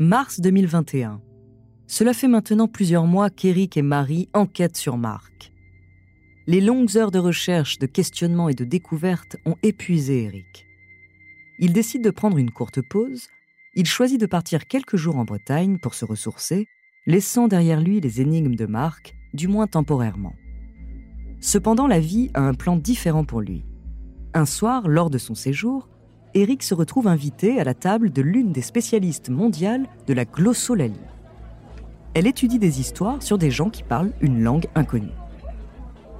Mars 2021. Cela fait maintenant plusieurs mois qu'Eric et Marie enquêtent sur Marc. Les longues heures de recherche, de questionnement et de découverte ont épuisé Eric. Il décide de prendre une courte pause. Il choisit de partir quelques jours en Bretagne pour se ressourcer, laissant derrière lui les énigmes de Marc, du moins temporairement. Cependant, la vie a un plan différent pour lui. Un soir, lors de son séjour, Eric se retrouve invité à la table de l'une des spécialistes mondiales de la glossolalie. Elle étudie des histoires sur des gens qui parlent une langue inconnue.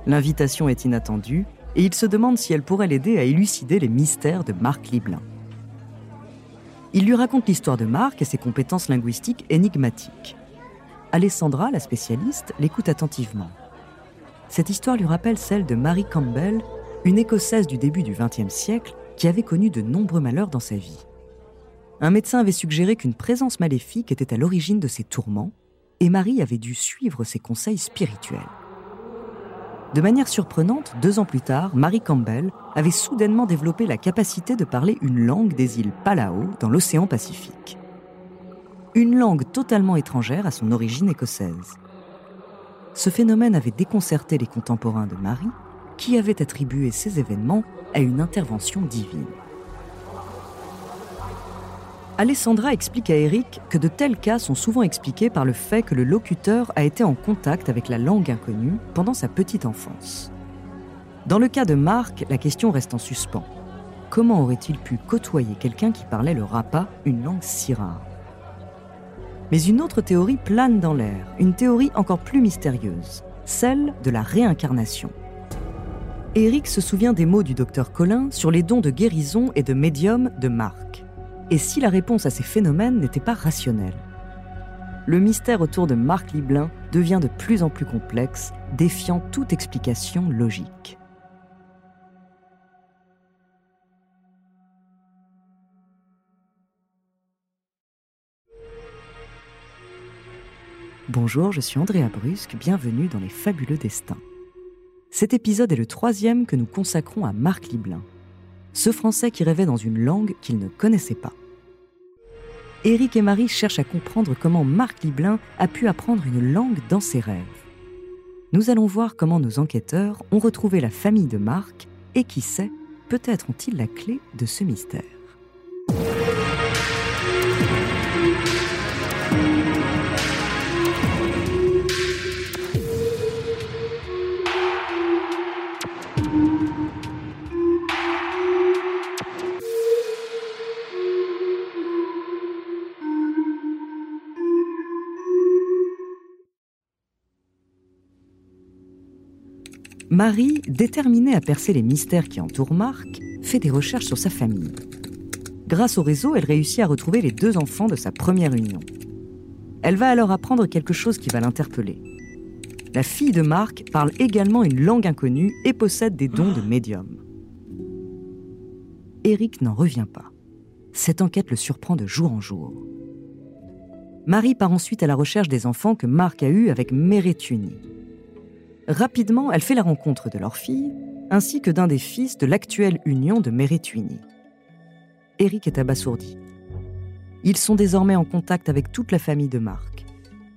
L'invitation est inattendue et il se demande si elle pourrait l'aider à élucider les mystères de Marc Liblin. Il lui raconte l'histoire de Marc et ses compétences linguistiques énigmatiques. Alessandra, la spécialiste, l'écoute attentivement. Cette histoire lui rappelle celle de Mary Campbell, une Écossaise du début du XXe siècle qui avait connu de nombreux malheurs dans sa vie. Un médecin avait suggéré qu'une présence maléfique était à l'origine de ses tourments, et Marie avait dû suivre ses conseils spirituels. De manière surprenante, deux ans plus tard, Marie Campbell avait soudainement développé la capacité de parler une langue des îles Palau dans l'océan Pacifique. Une langue totalement étrangère à son origine écossaise. Ce phénomène avait déconcerté les contemporains de Marie, qui avaient attribué ces événements à une intervention divine. Alessandra explique à Eric que de tels cas sont souvent expliqués par le fait que le locuteur a été en contact avec la langue inconnue pendant sa petite enfance. Dans le cas de Marc, la question reste en suspens. Comment aurait-il pu côtoyer quelqu'un qui parlait le rapa, une langue si rare? Mais une autre théorie plane dans l'air, une théorie encore plus mystérieuse, celle de la réincarnation. Eric se souvient des mots du docteur Colin sur les dons de guérison et de médium de Marc. Et si la réponse à ces phénomènes n'était pas rationnelle? Le mystère autour de Marc Liblin devient de plus en plus complexe, défiant toute explication logique. Bonjour, je suis Andrea Brusque, bienvenue dans les fabuleux destins. Cet épisode est le troisième que nous consacrons à Marc Liblin, ce Français qui rêvait dans une langue qu'il ne connaissait pas. Éric et Marie cherchent à comprendre comment Marc Liblin a pu apprendre une langue dans ses rêves. Nous allons voir comment nos enquêteurs ont retrouvé la famille de Marc et qui sait, peut-être ont-ils la clé de ce mystère. Marie, déterminée à percer les mystères qui entourent Marc, fait des recherches sur sa famille. Grâce au réseau, elle réussit à retrouver les deux enfants de sa première union. Elle va alors apprendre quelque chose qui va l'interpeller. La fille de Marc parle également une langue inconnue et possède des dons de médium. Eric n'en revient pas. Cette enquête le surprend de jour en jour. Marie part ensuite à la recherche des enfants que Marc a eus avec Meretuni. Rapidement, elle fait la rencontre de leur fille, ainsi que d'un des fils de l'actuelle union de Meretuni. Eric est abasourdi. Ils sont désormais en contact avec toute la famille de Marc.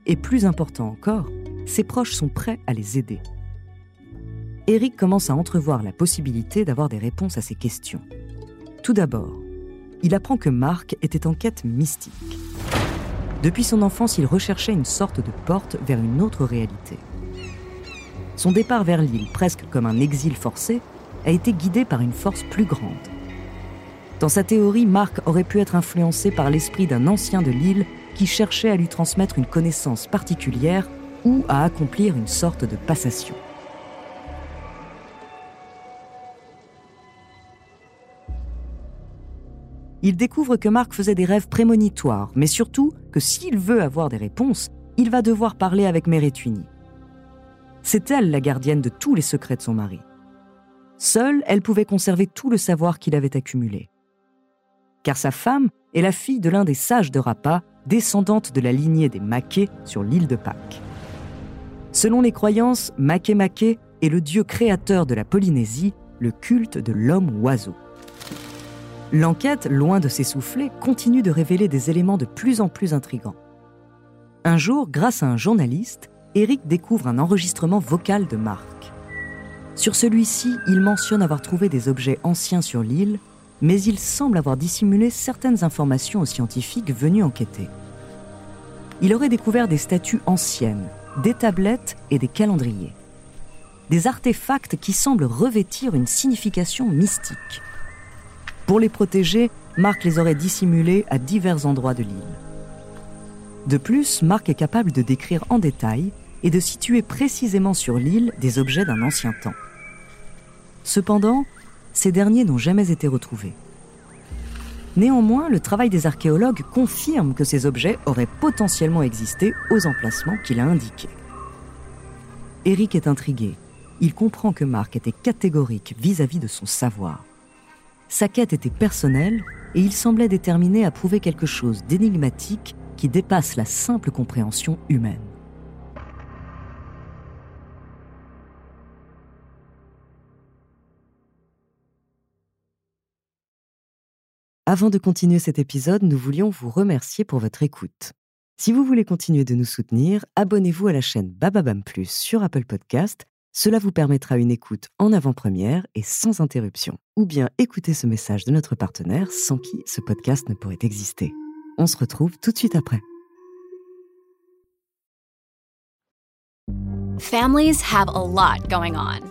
Et plus important encore, ses proches sont prêts à les aider. Eric commence à entrevoir la possibilité d'avoir des réponses à ces questions. Tout d'abord, il apprend que Marc était en quête mystique. Depuis son enfance, il recherchait une sorte de porte vers une autre réalité. Son départ vers l'île, presque comme un exil forcé, a été guidé par une force plus grande. Dans sa théorie, Marc aurait pu être influencé par l'esprit d'un ancien de l'île qui cherchait à lui transmettre une connaissance particulière ou à accomplir une sorte de passation. Il découvre que Marc faisait des rêves prémonitoires, mais surtout que s'il veut avoir des réponses, il va devoir parler avec Mérétuini. C'est elle la gardienne de tous les secrets de son mari. Seule, elle pouvait conserver tout le savoir qu'il avait accumulé. Car sa femme est la fille de l'un des sages de Rapa, descendante de la lignée des Maquet sur l'île de Pâques. Selon les croyances, Makemake est le dieu créateur de la Polynésie, le culte de l'homme-oiseau. L'enquête, loin de s'essouffler, continue de révéler des éléments de plus en plus intrigants. Un jour, grâce à un journaliste, Eric découvre un enregistrement vocal de Marc. Sur celui-ci, il mentionne avoir trouvé des objets anciens sur l'île, mais il semble avoir dissimulé certaines informations aux scientifiques venus enquêter. Il aurait découvert des statues anciennes, des tablettes et des calendriers. Des artefacts qui semblent revêtir une signification mystique. Pour les protéger, Marc les aurait dissimulés à divers endroits de l'île. De plus, Marc est capable de décrire en détail et de situer précisément sur l'île des objets d'un ancien temps. Cependant, ces derniers n'ont jamais été retrouvés. Néanmoins, le travail des archéologues confirme que ces objets auraient potentiellement existé aux emplacements qu'il a indiqués. Eric est intrigué. Il comprend que Marc était catégorique vis-à-vis de son savoir. Sa quête était personnelle et il semblait déterminé à prouver quelque chose d'énigmatique qui dépasse la simple compréhension humaine. Avant de continuer cet épisode, nous voulions vous remercier pour votre écoute. Si vous voulez continuer de nous soutenir, abonnez-vous à la chaîne Bababam Plus sur Apple Podcast. Cela vous permettra une écoute en avant-première et sans interruption. Ou bien écouter ce message de notre partenaire sans qui ce podcast ne pourrait exister. On se retrouve tout de suite après. Families have a lot going on.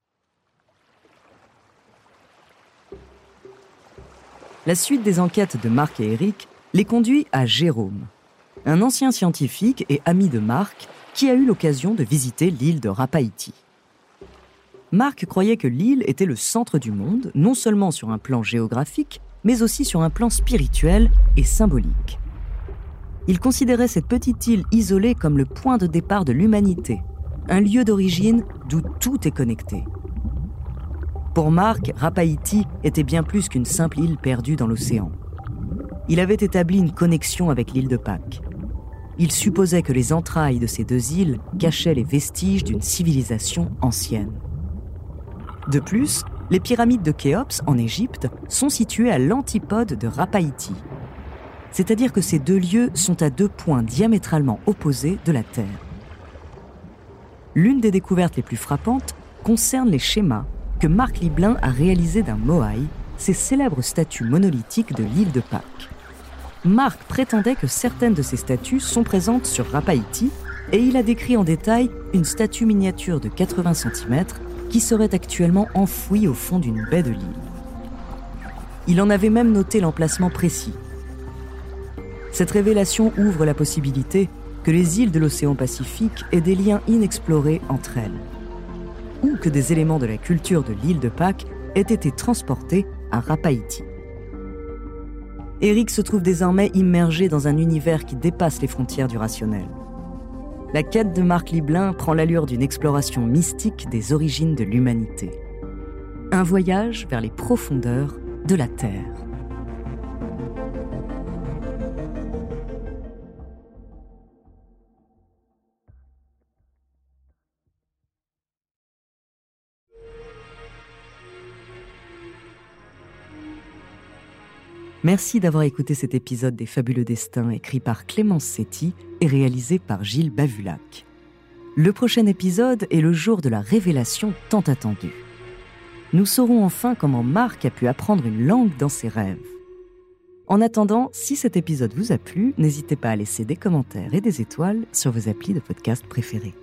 La suite des enquêtes de Marc et Eric les conduit à Jérôme, un ancien scientifique et ami de Marc qui a eu l'occasion de visiter l'île de Rapaïti. Marc croyait que l'île était le centre du monde, non seulement sur un plan géographique, mais aussi sur un plan spirituel et symbolique. Il considérait cette petite île isolée comme le point de départ de l'humanité, un lieu d'origine d'où tout est connecté. Pour Marc, Rapaïti était bien plus qu'une simple île perdue dans l'océan. Il avait établi une connexion avec l'île de Pâques. Il supposait que les entrailles de ces deux îles cachaient les vestiges d'une civilisation ancienne. De plus, les pyramides de Khéops, en Égypte, sont situées à l'antipode de Rapaïti. C'est-à-dire que ces deux lieux sont à deux points diamétralement opposés de la Terre. L'une des découvertes les plus frappantes concerne les schémas que Marc Liblin a réalisés d'un Moai, ces célèbres statues monolithiques de l'île de Pâques. Marc prétendait que certaines de ces statues sont présentes sur Rapaïti et il a décrit en détail une statue miniature de 80 cm qui serait actuellement enfoui au fond d'une baie de l'île. Il en avait même noté l'emplacement précis. Cette révélation ouvre la possibilité que les îles de l'océan Pacifique aient des liens inexplorés entre elles, ou que des éléments de la culture de l'île de Pâques aient été transportés à Rapaïti. Eric se trouve désormais immergé dans un univers qui dépasse les frontières du rationnel. La quête de Marc Liblin prend l'allure d'une exploration mystique des origines de l'humanité. Un voyage vers les profondeurs de la Terre. Merci d'avoir écouté cet épisode des Fabuleux Destins écrit par Clémence Setti et réalisé par Gilles Bavulac. Le prochain épisode est le jour de la révélation tant attendue. Nous saurons enfin comment Marc a pu apprendre une langue dans ses rêves. En attendant, si cet épisode vous a plu, n'hésitez pas à laisser des commentaires et des étoiles sur vos applis de podcast préférés.